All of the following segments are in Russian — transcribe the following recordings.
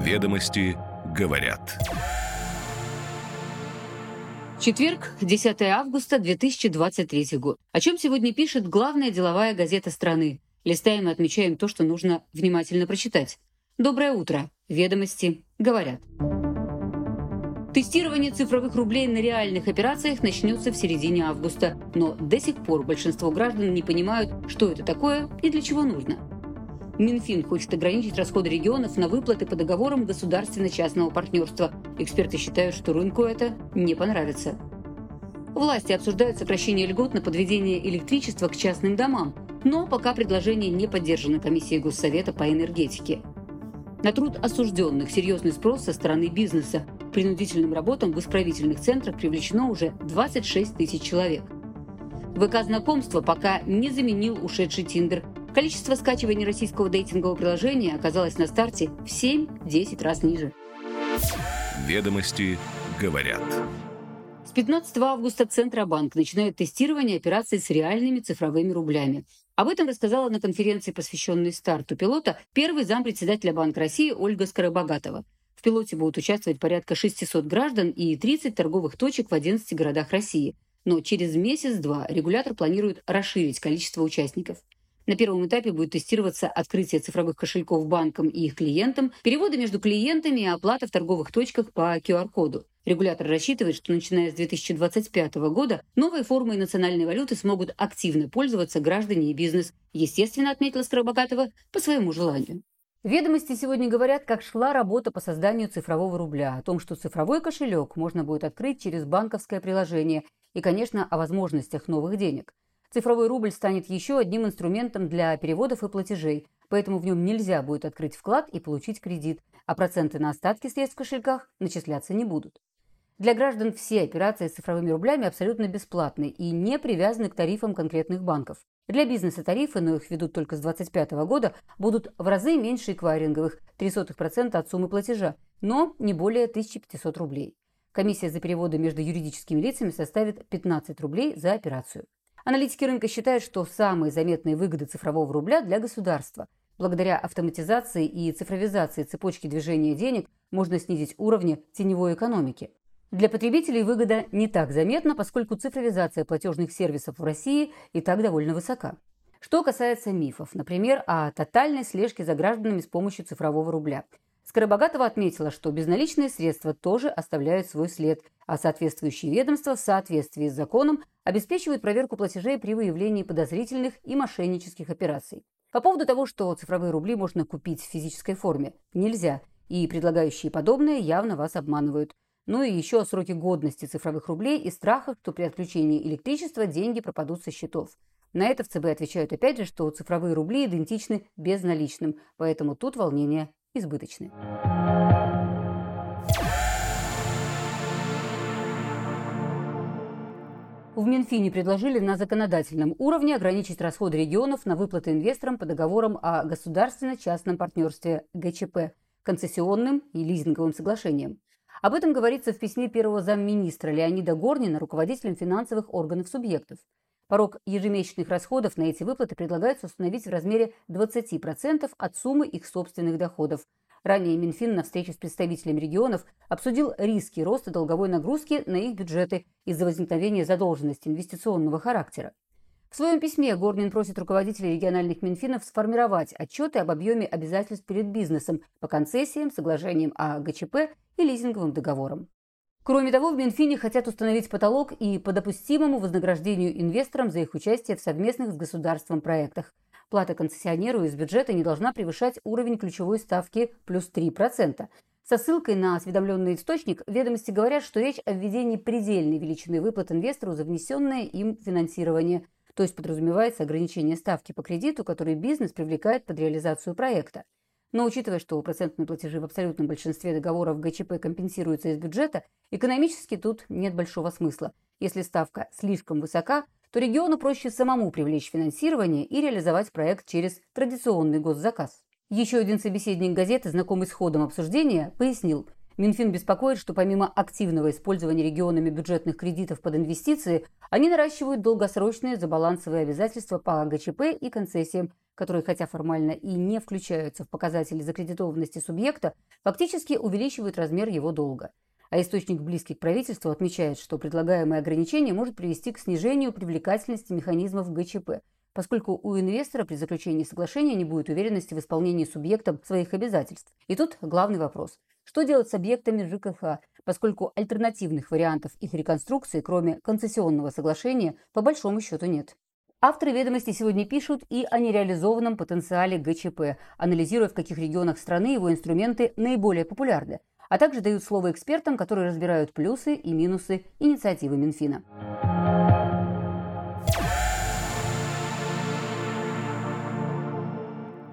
Ведомости говорят. Четверг, 10 августа 2023 год. О чем сегодня пишет главная деловая газета страны. Листаем и отмечаем то, что нужно внимательно прочитать. Доброе утро. Ведомости говорят. Тестирование цифровых рублей на реальных операциях начнется в середине августа, но до сих пор большинство граждан не понимают, что это такое и для чего нужно. Минфин хочет ограничить расходы регионов на выплаты по договорам государственно-частного партнерства. Эксперты считают, что рынку это не понравится. Власти обсуждают сокращение льгот на подведение электричества к частным домам, но пока предложение не поддержано Комиссией Госсовета по энергетике. На труд осужденных серьезный спрос со стороны бизнеса. Принудительным работам в исправительных центрах привлечено уже 26 тысяч человек. ВК знакомства пока не заменил ушедший Тиндер. Количество скачиваний российского дейтингового приложения оказалось на старте в 7-10 раз ниже. Ведомости говорят. С 15 августа Центробанк начинает тестирование операций с реальными цифровыми рублями. Об этом рассказала на конференции, посвященной старту пилота, первый зампредседателя Банка России Ольга Скоробогатова. В пилоте будут участвовать порядка 600 граждан и 30 торговых точек в 11 городах России. Но через месяц-два регулятор планирует расширить количество участников. На первом этапе будет тестироваться открытие цифровых кошельков банкам и их клиентам, переводы между клиентами и оплата в торговых точках по QR-коду. Регулятор рассчитывает, что начиная с 2025 года новые формы национальной валюты смогут активно пользоваться граждане и бизнес, естественно, отметила Скоробогатова, по своему желанию. Ведомости сегодня говорят, как шла работа по созданию цифрового рубля, о том, что цифровой кошелек можно будет открыть через банковское приложение и, конечно, о возможностях новых денег. Цифровой рубль станет еще одним инструментом для переводов и платежей, поэтому в нем нельзя будет открыть вклад и получить кредит, а проценты на остатки средств в кошельках начисляться не будут. Для граждан все операции с цифровыми рублями абсолютно бесплатны и не привязаны к тарифам конкретных банков. Для бизнеса тарифы, но их ведут только с 2025 года, будут в разы меньше эквайринговых – 0,03% от суммы платежа, но не более 1500 рублей. Комиссия за переводы между юридическими лицами составит 15 рублей за операцию. Аналитики рынка считают, что самые заметные выгоды цифрового рубля для государства. Благодаря автоматизации и цифровизации цепочки движения денег можно снизить уровни теневой экономики. Для потребителей выгода не так заметна, поскольку цифровизация платежных сервисов в России и так довольно высока. Что касается мифов, например, о тотальной слежке за гражданами с помощью цифрового рубля – Скоробогатова отметила, что безналичные средства тоже оставляют свой след, а соответствующие ведомства в соответствии с законом обеспечивают проверку платежей при выявлении подозрительных и мошеннических операций. По поводу того, что цифровые рубли можно купить в физической форме, нельзя, и предлагающие подобное явно вас обманывают. Ну и еще о сроке годности цифровых рублей и страхах, что при отключении электричества деньги пропадут со счетов. На это в ЦБ отвечают опять же, что цифровые рубли идентичны безналичным, поэтому тут волнения избыточны. В Минфине предложили на законодательном уровне ограничить расходы регионов на выплаты инвесторам по договорам о государственно-частном партнерстве ГЧП, концессионным и лизинговым соглашениям. Об этом говорится в письме первого замминистра Леонида Горнина руководителям финансовых органов субъектов. Порог ежемесячных расходов на эти выплаты предлагается установить в размере 20% от суммы их собственных доходов. Ранее Минфин на встрече с представителями регионов обсудил риски роста долговой нагрузки на их бюджеты из-за возникновения задолженности инвестиционного характера. В своем письме Горнин просит руководителей региональных Минфинов сформировать отчеты об объеме обязательств перед бизнесом по концессиям, соглашениям о ГЧП и лизинговым договорам. Кроме того, в Минфине хотят установить потолок и по допустимому вознаграждению инвесторам за их участие в совместных с государством проектах. Плата концессионеру из бюджета не должна превышать уровень ключевой ставки плюс 3%. Со ссылкой на осведомленный источник ведомости говорят, что речь о введении предельной величины выплат инвестору за внесенное им финансирование, то есть подразумевается ограничение ставки по кредиту, который бизнес привлекает под реализацию проекта. Но учитывая, что процентные платежи в абсолютном большинстве договоров ГЧП компенсируются из бюджета, экономически тут нет большого смысла. Если ставка слишком высока, то региону проще самому привлечь финансирование и реализовать проект через традиционный госзаказ. Еще один собеседник газеты, знакомый с ходом обсуждения, пояснил, Минфин беспокоит, что помимо активного использования регионами бюджетных кредитов под инвестиции, они наращивают долгосрочные забалансовые обязательства по ГЧП и концессиям, которые, хотя формально и не включаются в показатели закредитованности субъекта, фактически увеличивают размер его долга. А источник, близкий к правительству, отмечает, что предлагаемое ограничение может привести к снижению привлекательности механизмов ГЧП, поскольку у инвестора при заключении соглашения не будет уверенности в исполнении субъектом своих обязательств. И тут главный вопрос – что делать с объектами ЖКХ, поскольку альтернативных вариантов их реконструкции, кроме концессионного соглашения, по большому счету нет. Авторы ведомости сегодня пишут и о нереализованном потенциале ГЧП, анализируя, в каких регионах страны его инструменты наиболее популярны, а также дают слово экспертам, которые разбирают плюсы и минусы инициативы Минфина.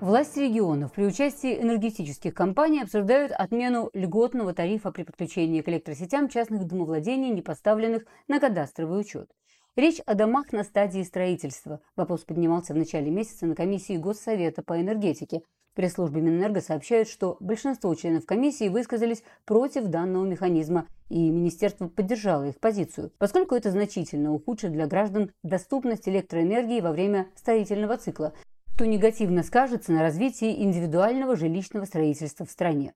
Власти регионов при участии энергетических компаний обсуждают отмену льготного тарифа при подключении к электросетям частных домовладений, не поставленных на кадастровый учет. Речь о домах на стадии строительства. Вопрос поднимался в начале месяца на комиссии Госсовета по энергетике. Пресс-службе Минэнерго сообщают, что большинство членов комиссии высказались против данного механизма, и министерство поддержало их позицию, поскольку это значительно ухудшит для граждан доступность электроэнергии во время строительного цикла, что негативно скажется на развитии индивидуального жилищного строительства в стране.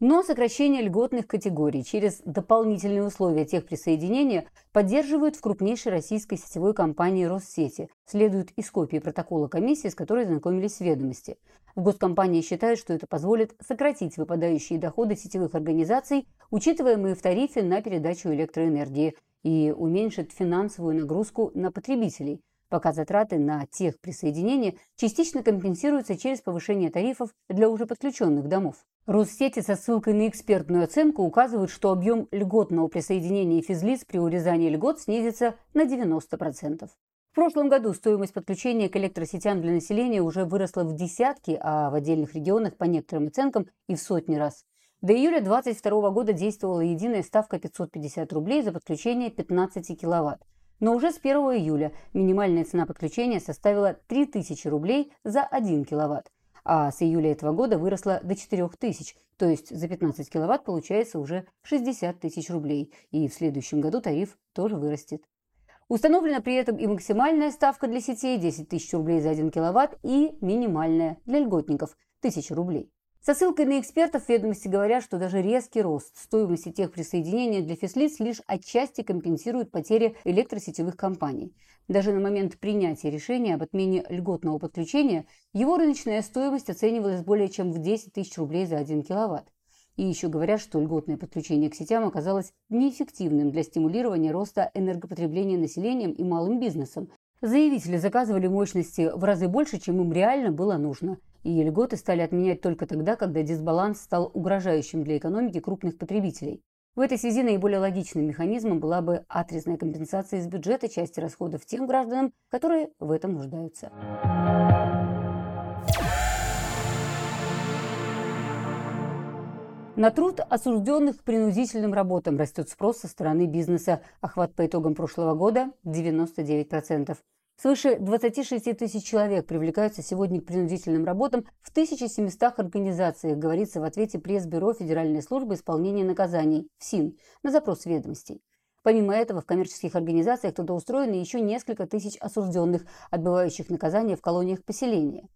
Но сокращение льготных категорий через дополнительные условия техприсоединения поддерживают в крупнейшей российской сетевой компании Россети, следует из копии протокола комиссии, с которой знакомились ведомости. В госкомпании считают, что это позволит сократить выпадающие доходы сетевых организаций, учитываемые в тарифе на передачу электроэнергии, и уменьшит финансовую нагрузку на потребителей – пока затраты на техприсоединение частично компенсируются через повышение тарифов для уже подключенных домов. Россети со ссылкой на экспертную оценку указывают, что объем льготного присоединения физлиц при урезании льгот снизится на 90%. В прошлом году стоимость подключения к электросетям для населения уже выросла в десятки, а в отдельных регионах по некоторым оценкам и в сотни раз. До июля 2022 года действовала единая ставка 550 рублей за подключение 15 киловатт. Но уже с 1 июля минимальная цена подключения составила 3000 рублей за 1 киловатт, а с июля этого года выросла до 4000, то есть за 15 киловатт получается уже 60 тысяч рублей, и в следующем году тариф тоже вырастет. Установлена при этом и максимальная ставка для сетей 10 тысяч рублей за 1 киловатт и минимальная для льготников – 1000 рублей. Со ссылкой на экспертов ведомости говорят, что даже резкий рост стоимости тех присоединения для физлиц лишь отчасти компенсирует потери электросетевых компаний. Даже на момент принятия решения об отмене льготного подключения его рыночная стоимость оценивалась более чем в 10 тысяч рублей за 1 киловатт. И еще говорят, что льготное подключение к сетям оказалось неэффективным для стимулирования роста энергопотребления населением и малым бизнесом. Заявители заказывали мощности в разы больше, чем им реально было нужно – и льготы стали отменять только тогда, когда дисбаланс стал угрожающим для экономики крупных потребителей. В этой связи наиболее логичным механизмом была бы адресная компенсация из бюджета части расходов тем гражданам, которые в этом нуждаются. На труд осужденных к принудительным работам растет спрос со стороны бизнеса. Охват по итогам прошлого года – 99%. Свыше 26 тысяч человек привлекаются сегодня к принудительным работам в 1700 организациях, говорится в ответе пресс-бюро Федеральной службы исполнения наказаний ФСИН на запрос ведомостей. Помимо этого, в коммерческих организациях трудоустроены еще несколько тысяч осужденных, отбывающих наказания в колониях поселения.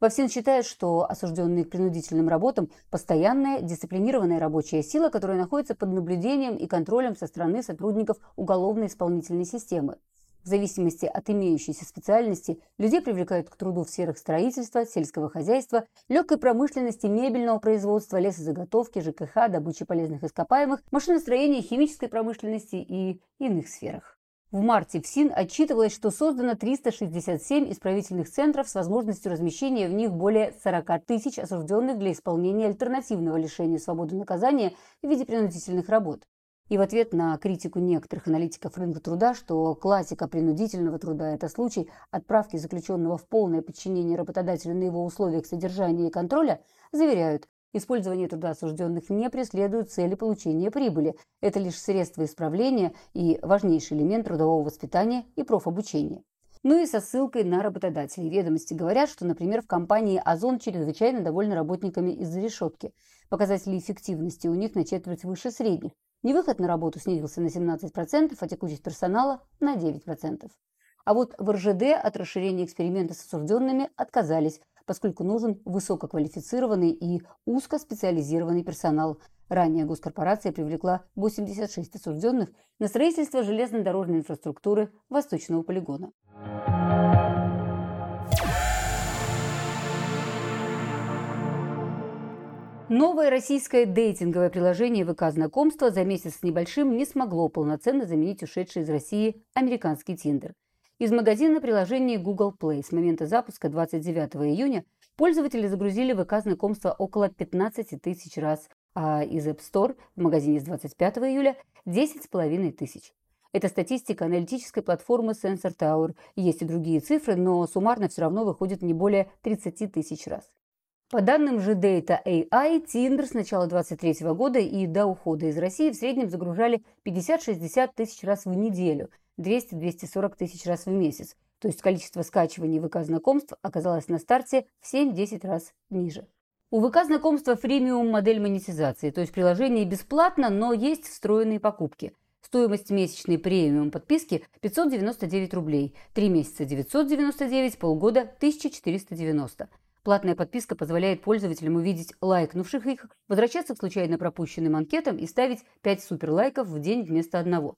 Во ФСИН считают, что осужденные к принудительным работам – постоянная дисциплинированная рабочая сила, которая находится под наблюдением и контролем со стороны сотрудников уголовно-исполнительной системы. В зависимости от имеющейся специальности людей привлекают к труду в сферах строительства, сельского хозяйства, легкой промышленности, мебельного производства, лесозаготовки, ЖКХ, добычи полезных ископаемых, машиностроения, химической промышленности и иных сферах. В марте ФСИН отчитывалось, что создано 367 исправительных центров с возможностью размещения в них более 40 тысяч осужденных для исполнения альтернативного лишения свободы наказания в виде принудительных работ. И в ответ на критику некоторых аналитиков рынка труда, что классика принудительного труда – это случай отправки заключенного в полное подчинение работодателю на его условиях содержания и контроля, заверяют, использование труда осужденных не преследует цели получения прибыли. Это лишь средство исправления и важнейший элемент трудового воспитания и профобучения. Ну и со ссылкой на работодателей. Ведомости говорят, что, например, в компании «Озон» чрезвычайно довольны работниками из-за решетки. Показатели эффективности у них на четверть выше средних. Невыход на работу снизился на 17%, а текучесть персонала на 9%. А вот в РЖД от расширения эксперимента с осужденными отказались, поскольку нужен высококвалифицированный и узкоспециализированный персонал. Ранее госкорпорация привлекла 86 осужденных на строительство железнодорожной инфраструктуры Восточного полигона. Новое российское дейтинговое приложение ВК знакомства за месяц с небольшим не смогло полноценно заменить ушедший из России американский Тиндер. Из магазина приложения Google Play с момента запуска 29 июня пользователи загрузили ВК знакомства около 15 тысяч раз, а из App Store в магазине с 25 июля 10,5 тысяч. Это статистика аналитической платформы Sensor Tower. Есть и другие цифры, но суммарно все равно выходит не более 30 тысяч раз. По данным же Data AI, Tinder с начала 2023 года и до ухода из России в среднем загружали 50-60 тысяч раз в неделю, 200-240 тысяч раз в месяц. То есть количество скачиваний ВК знакомств оказалось на старте в 7-10 раз ниже. У ВК знакомства фримиум модель монетизации, то есть приложение бесплатно, но есть встроенные покупки. Стоимость месячной премиум подписки 599 рублей, 3 месяца 999, полгода 1490. Платная подписка позволяет пользователям увидеть лайкнувших их, возвращаться к случайно пропущенным анкетам и ставить 5 суперлайков в день вместо одного.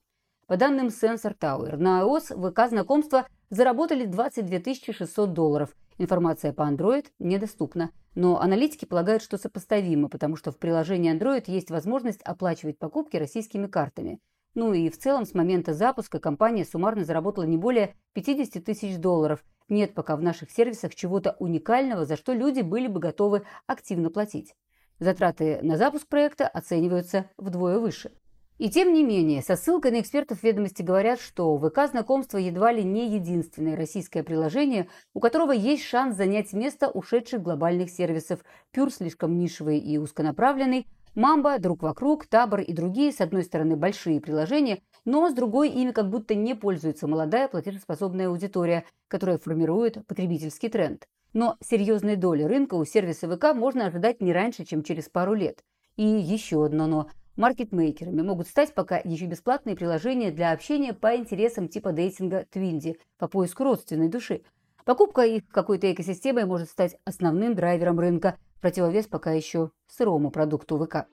По данным Sensor Tower, на iOS ВК знакомства заработали 22 600 долларов. Информация по Android недоступна. Но аналитики полагают, что сопоставимо, потому что в приложении Android есть возможность оплачивать покупки российскими картами. Ну и в целом с момента запуска компания суммарно заработала не более 50 тысяч долларов – нет пока в наших сервисах чего-то уникального, за что люди были бы готовы активно платить. Затраты на запуск проекта оцениваются вдвое выше. И тем не менее, со ссылкой на экспертов ведомости говорят, что ВК знакомство едва ли не единственное российское приложение, у которого есть шанс занять место ушедших глобальных сервисов. Пюр слишком нишевый и узконаправленный, Мамба, Друг вокруг, Табор и другие, с одной стороны, большие приложения, но с другой ими как будто не пользуется молодая платежеспособная аудитория, которая формирует потребительский тренд. Но серьезной доли рынка у сервиса ВК можно ожидать не раньше, чем через пару лет. И еще одно «но». Маркетмейкерами могут стать пока еще бесплатные приложения для общения по интересам типа дейтинга Твинди по поиску родственной души. Покупка их какой-то экосистемой может стать основным драйвером рынка, противовес пока еще сырому продукту ВК.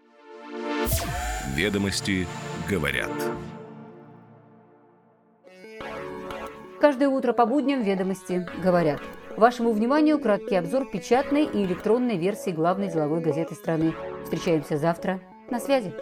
Ведомости говорят. Каждое утро по будням ведомости говорят. Вашему вниманию краткий обзор печатной и электронной версии главной деловой газеты страны. Встречаемся завтра. На связи.